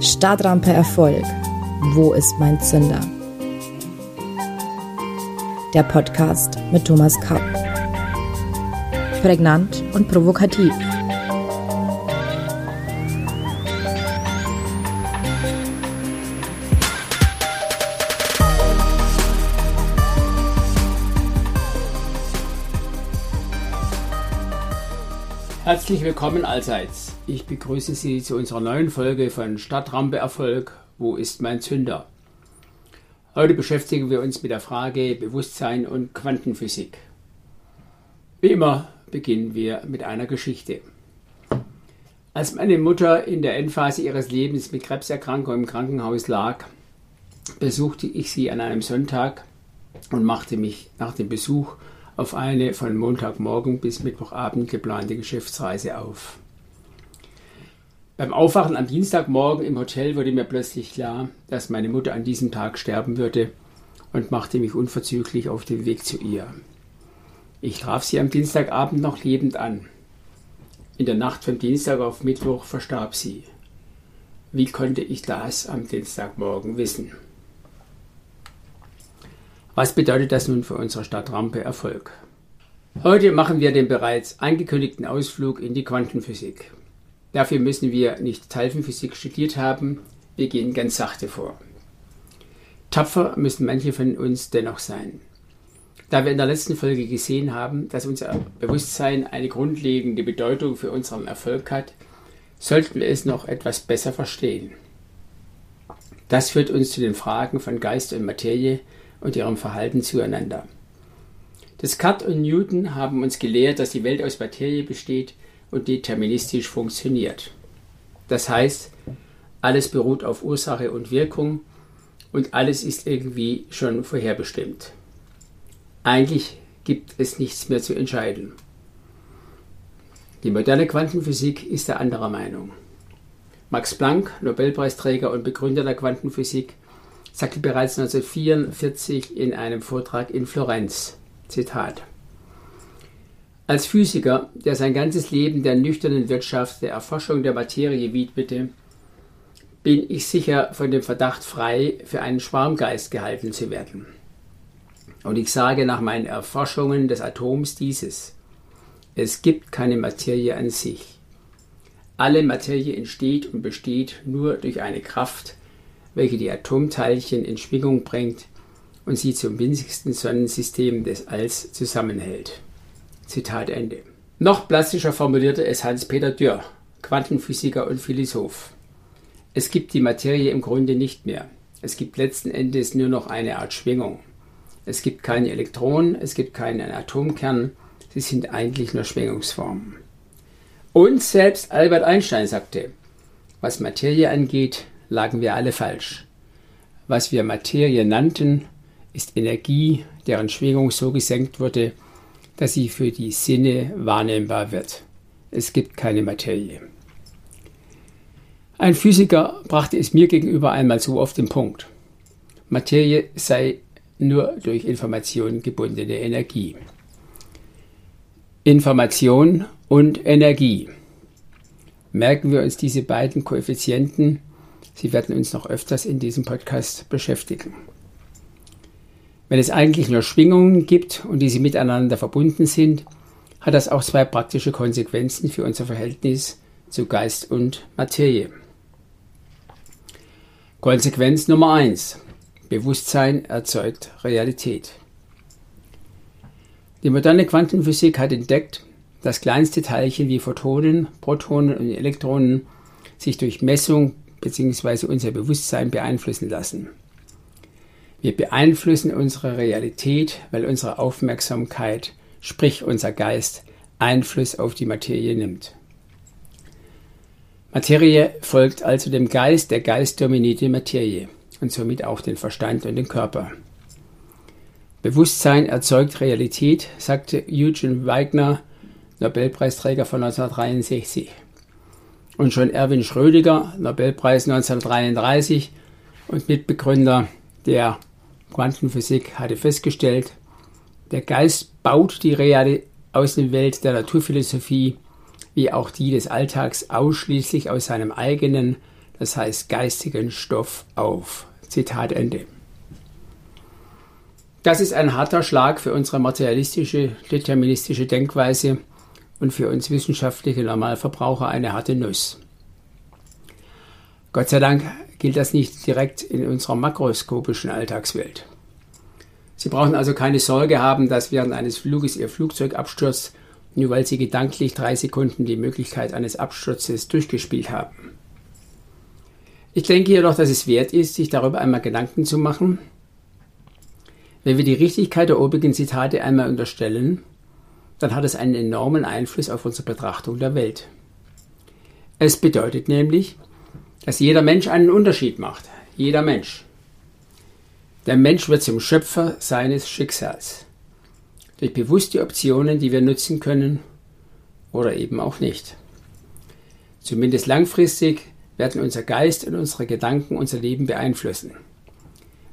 Startrampe Erfolg. Wo ist mein Zünder? Der Podcast mit Thomas Kapp. Prägnant und provokativ. Herzlich willkommen allseits. Ich begrüße Sie zu unserer neuen Folge von Stadtrampe Erfolg. Wo ist mein Zünder? Heute beschäftigen wir uns mit der Frage Bewusstsein und Quantenphysik. Wie immer beginnen wir mit einer Geschichte. Als meine Mutter in der Endphase ihres Lebens mit Krebserkrankung im Krankenhaus lag, besuchte ich sie an einem Sonntag und machte mich nach dem Besuch auf eine von Montagmorgen bis Mittwochabend geplante Geschäftsreise auf. Beim Aufwachen am Dienstagmorgen im Hotel wurde mir plötzlich klar, dass meine Mutter an diesem Tag sterben würde und machte mich unverzüglich auf den Weg zu ihr. Ich traf sie am Dienstagabend noch lebend an. In der Nacht vom Dienstag auf Mittwoch verstarb sie. Wie konnte ich das am Dienstagmorgen wissen? Was bedeutet das nun für unsere Stadtrampe Erfolg? Heute machen wir den bereits angekündigten Ausflug in die Quantenphysik. Dafür müssen wir nicht Teilchenphysik studiert haben, wir gehen ganz sachte vor. Tapfer müssen manche von uns dennoch sein. Da wir in der letzten Folge gesehen haben, dass unser Bewusstsein eine grundlegende Bedeutung für unseren Erfolg hat, sollten wir es noch etwas besser verstehen. Das führt uns zu den Fragen von Geist und Materie, und ihrem Verhalten zueinander. Descartes und Newton haben uns gelehrt, dass die Welt aus Materie besteht und deterministisch funktioniert. Das heißt, alles beruht auf Ursache und Wirkung und alles ist irgendwie schon vorherbestimmt. Eigentlich gibt es nichts mehr zu entscheiden. Die moderne Quantenphysik ist der anderer Meinung. Max Planck, Nobelpreisträger und Begründer der Quantenphysik, sagte bereits 1944 in einem Vortrag in Florenz. Zitat. Als Physiker, der sein ganzes Leben der nüchternen Wirtschaft, der Erforschung der Materie widmete, bin ich sicher von dem Verdacht frei, für einen Schwarmgeist gehalten zu werden. Und ich sage nach meinen Erforschungen des Atoms dieses. Es gibt keine Materie an sich. Alle Materie entsteht und besteht nur durch eine Kraft, welche die Atomteilchen in Schwingung bringt und sie zum winzigsten Sonnensystem des Alls zusammenhält. Zitat Ende. Noch plastischer formulierte es Hans-Peter Dürr, Quantenphysiker und Philosoph. Es gibt die Materie im Grunde nicht mehr. Es gibt letzten Endes nur noch eine Art Schwingung. Es gibt keine Elektronen, es gibt keinen Atomkern, sie sind eigentlich nur Schwingungsformen. Und selbst Albert Einstein sagte, was Materie angeht, lagen wir alle falsch. Was wir Materie nannten, ist Energie, deren Schwingung so gesenkt wurde, dass sie für die Sinne wahrnehmbar wird. Es gibt keine Materie. Ein Physiker brachte es mir gegenüber einmal so auf den Punkt. Materie sei nur durch Information gebundene Energie. Information und Energie. Merken wir uns diese beiden Koeffizienten Sie werden uns noch öfters in diesem Podcast beschäftigen. Wenn es eigentlich nur Schwingungen gibt und diese miteinander verbunden sind, hat das auch zwei praktische Konsequenzen für unser Verhältnis zu Geist und Materie. Konsequenz Nummer 1. Bewusstsein erzeugt Realität. Die moderne Quantenphysik hat entdeckt, dass kleinste Teilchen wie Photonen, Protonen und Elektronen sich durch Messung bzw. unser Bewusstsein beeinflussen lassen. Wir beeinflussen unsere Realität, weil unsere Aufmerksamkeit, sprich unser Geist, Einfluss auf die Materie nimmt. Materie folgt also dem Geist, der Geist dominiert die Materie und somit auch den Verstand und den Körper. Bewusstsein erzeugt Realität, sagte Eugene Weigner, Nobelpreisträger von 1963. Und schon Erwin Schrödinger, Nobelpreis 1933 und Mitbegründer der Quantenphysik, hatte festgestellt, der Geist baut die reale Außenwelt der Naturphilosophie wie auch die des Alltags ausschließlich aus seinem eigenen, das heißt geistigen Stoff auf. Zitat Ende. Das ist ein harter Schlag für unsere materialistische, deterministische Denkweise und für uns wissenschaftliche Normalverbraucher eine harte Nuss. Gott sei Dank gilt das nicht direkt in unserer makroskopischen Alltagswelt. Sie brauchen also keine Sorge haben, dass während eines Fluges Ihr Flugzeug abstürzt, nur weil Sie gedanklich drei Sekunden die Möglichkeit eines Absturzes durchgespielt haben. Ich denke jedoch, dass es wert ist, sich darüber einmal Gedanken zu machen. Wenn wir die Richtigkeit der obigen Zitate einmal unterstellen, dann hat es einen enormen Einfluss auf unsere Betrachtung der Welt. Es bedeutet nämlich, dass jeder Mensch einen Unterschied macht. Jeder Mensch. Der Mensch wird zum Schöpfer seines Schicksals. Durch bewusste Optionen, die wir nutzen können oder eben auch nicht. Zumindest langfristig werden unser Geist und unsere Gedanken unser Leben beeinflussen.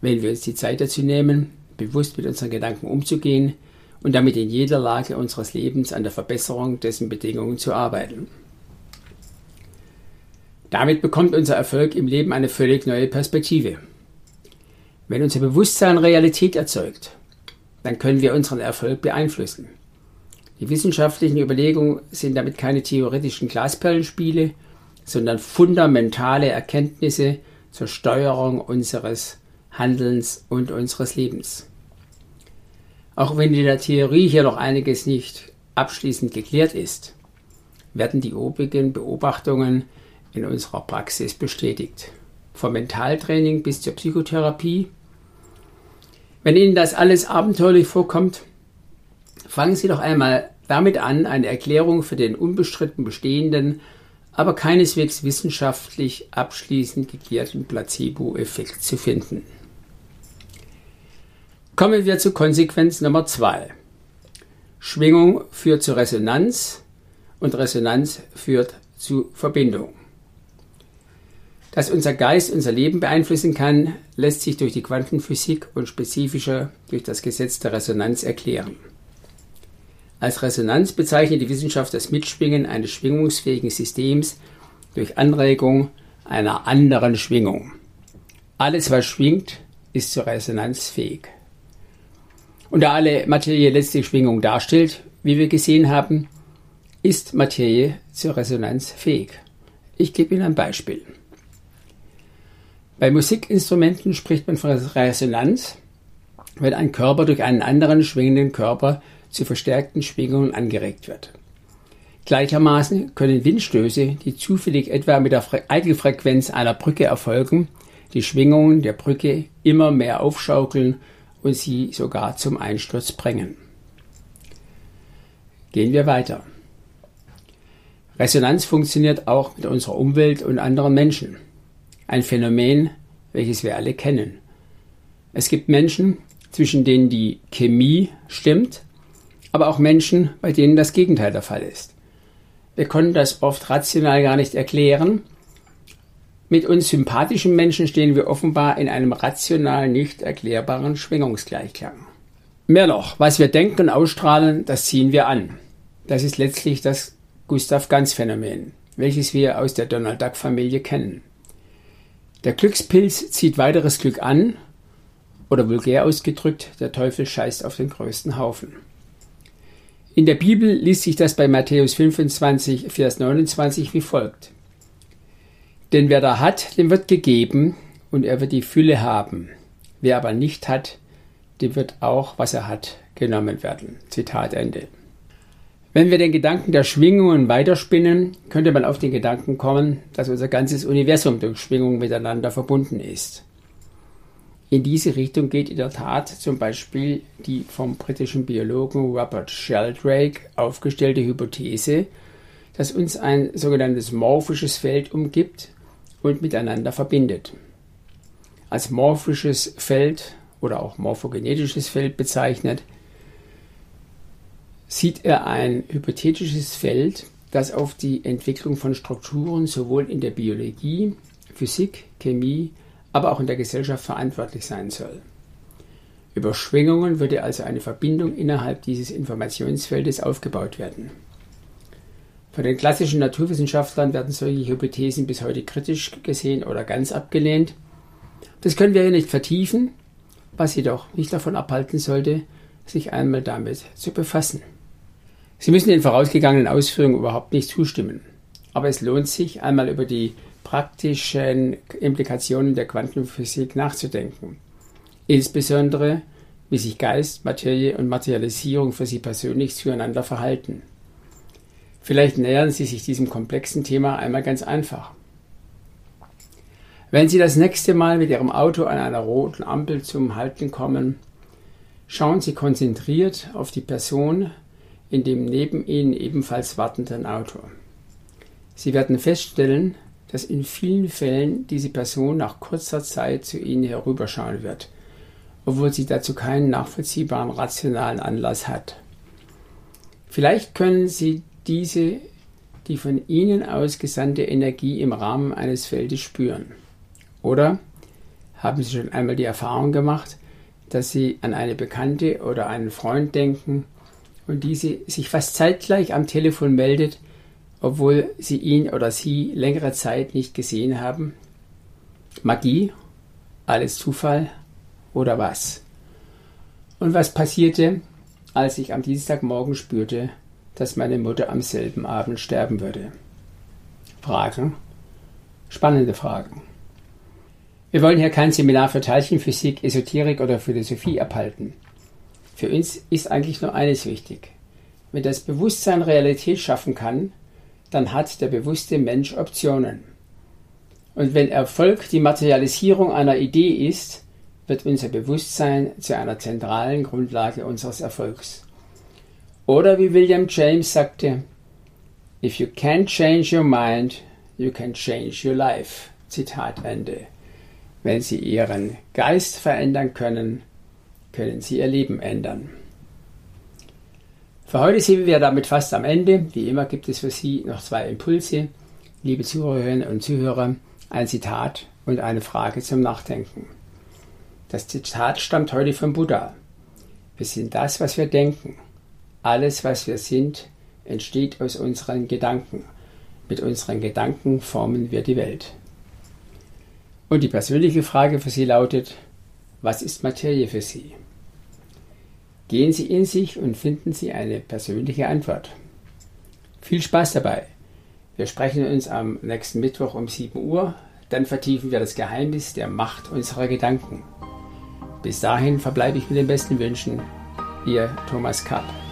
Wenn wir uns die Zeit dazu nehmen, bewusst mit unseren Gedanken umzugehen und damit in jeder Lage unseres Lebens an der Verbesserung dessen Bedingungen zu arbeiten. Damit bekommt unser Erfolg im Leben eine völlig neue Perspektive. Wenn unser Bewusstsein Realität erzeugt, dann können wir unseren Erfolg beeinflussen. Die wissenschaftlichen Überlegungen sind damit keine theoretischen Glasperlenspiele, sondern fundamentale Erkenntnisse zur Steuerung unseres Handelns und unseres Lebens. Auch wenn in der Theorie hier noch einiges nicht abschließend geklärt ist, werden die obigen Beobachtungen in unserer Praxis bestätigt. Vom Mentaltraining bis zur Psychotherapie. Wenn Ihnen das alles abenteuerlich vorkommt, fangen Sie doch einmal damit an, eine Erklärung für den unbestritten bestehenden, aber keineswegs wissenschaftlich abschließend geklärten Placebo-Effekt zu finden. Kommen wir zu Konsequenz Nummer zwei. Schwingung führt zu Resonanz und Resonanz führt zu Verbindung. Dass unser Geist unser Leben beeinflussen kann, lässt sich durch die Quantenphysik und spezifischer durch das Gesetz der Resonanz erklären. Als Resonanz bezeichnet die Wissenschaft das Mitschwingen eines schwingungsfähigen Systems durch Anregung einer anderen Schwingung. Alles, was schwingt, ist zur Resonanz fähig. Und da alle Materie letztlich Schwingung darstellt, wie wir gesehen haben, ist Materie zur Resonanz fähig. Ich gebe Ihnen ein Beispiel. Bei Musikinstrumenten spricht man von Resonanz, wenn ein Körper durch einen anderen schwingenden Körper zu verstärkten Schwingungen angeregt wird. Gleichermaßen können Windstöße, die zufällig etwa mit der Eigenfrequenz einer Brücke erfolgen, die Schwingungen der Brücke immer mehr aufschaukeln und sie sogar zum Einsturz bringen. Gehen wir weiter. Resonanz funktioniert auch mit unserer Umwelt und anderen Menschen. Ein Phänomen, welches wir alle kennen. Es gibt Menschen, zwischen denen die Chemie stimmt, aber auch Menschen, bei denen das Gegenteil der Fall ist. Wir können das oft rational gar nicht erklären, mit uns sympathischen Menschen stehen wir offenbar in einem rational nicht erklärbaren Schwingungsgleichklang. Mehr noch, was wir denken und ausstrahlen, das ziehen wir an. Das ist letztlich das Gustav Ganz Phänomen, welches wir aus der Donald Duck Familie kennen. Der Glückspilz zieht weiteres Glück an, oder vulgär ausgedrückt, der Teufel scheißt auf den größten Haufen. In der Bibel liest sich das bei Matthäus 25, Vers 29 wie folgt. Denn wer da hat, dem wird gegeben und er wird die Fülle haben. Wer aber nicht hat, dem wird auch, was er hat, genommen werden. Zitat Ende. Wenn wir den Gedanken der Schwingungen weiterspinnen, könnte man auf den Gedanken kommen, dass unser ganzes Universum durch Schwingungen miteinander verbunden ist. In diese Richtung geht in der Tat zum Beispiel die vom britischen Biologen Robert Sheldrake aufgestellte Hypothese, dass uns ein sogenanntes morphisches Feld umgibt, und miteinander verbindet. Als morphisches Feld oder auch morphogenetisches Feld bezeichnet, sieht er ein hypothetisches Feld, das auf die Entwicklung von Strukturen sowohl in der Biologie, Physik, Chemie, aber auch in der Gesellschaft verantwortlich sein soll. Über Schwingungen würde also eine Verbindung innerhalb dieses Informationsfeldes aufgebaut werden. Von den klassischen Naturwissenschaftlern werden solche Hypothesen bis heute kritisch gesehen oder ganz abgelehnt. Das können wir hier nicht vertiefen, was jedoch nicht davon abhalten sollte, sich einmal damit zu befassen. Sie müssen den vorausgegangenen Ausführungen überhaupt nicht zustimmen, aber es lohnt sich, einmal über die praktischen Implikationen der Quantenphysik nachzudenken. Insbesondere, wie sich Geist, Materie und Materialisierung für Sie persönlich zueinander verhalten. Vielleicht nähern Sie sich diesem komplexen Thema einmal ganz einfach. Wenn Sie das nächste Mal mit Ihrem Auto an einer roten Ampel zum Halten kommen, schauen Sie konzentriert auf die Person in dem neben Ihnen ebenfalls wartenden Auto. Sie werden feststellen, dass in vielen Fällen diese Person nach kurzer Zeit zu Ihnen herüberschauen wird, obwohl sie dazu keinen nachvollziehbaren rationalen Anlass hat. Vielleicht können Sie diese die von ihnen ausgesandte Energie im Rahmen eines Feldes spüren. Oder haben Sie schon einmal die Erfahrung gemacht, dass Sie an eine Bekannte oder einen Freund denken und diese sich fast zeitgleich am Telefon meldet, obwohl Sie ihn oder sie längere Zeit nicht gesehen haben? Magie? Alles Zufall? Oder was? Und was passierte, als ich am Dienstagmorgen spürte, dass meine Mutter am selben Abend sterben würde? Fragen? Spannende Fragen. Wir wollen hier kein Seminar für Teilchenphysik, Esoterik oder Philosophie abhalten. Für uns ist eigentlich nur eines wichtig. Wenn das Bewusstsein Realität schaffen kann, dann hat der bewusste Mensch Optionen. Und wenn Erfolg die Materialisierung einer Idee ist, wird unser Bewusstsein zu einer zentralen Grundlage unseres Erfolgs. Oder wie William James sagte, If you can't change your mind, you can change your life. Zitat Ende. Wenn Sie Ihren Geist verändern können, können Sie Ihr Leben ändern. Für heute sind wir damit fast am Ende. Wie immer gibt es für Sie noch zwei Impulse. Liebe Zuhörerinnen und Zuhörer, ein Zitat und eine Frage zum Nachdenken. Das Zitat stammt heute vom Buddha. Wir sind das, was wir denken. Alles, was wir sind, entsteht aus unseren Gedanken. Mit unseren Gedanken formen wir die Welt. Und die persönliche Frage für Sie lautet, was ist Materie für Sie? Gehen Sie in sich und finden Sie eine persönliche Antwort. Viel Spaß dabei! Wir sprechen uns am nächsten Mittwoch um 7 Uhr. Dann vertiefen wir das Geheimnis der Macht unserer Gedanken. Bis dahin verbleibe ich mit den besten Wünschen. Ihr Thomas Kapp.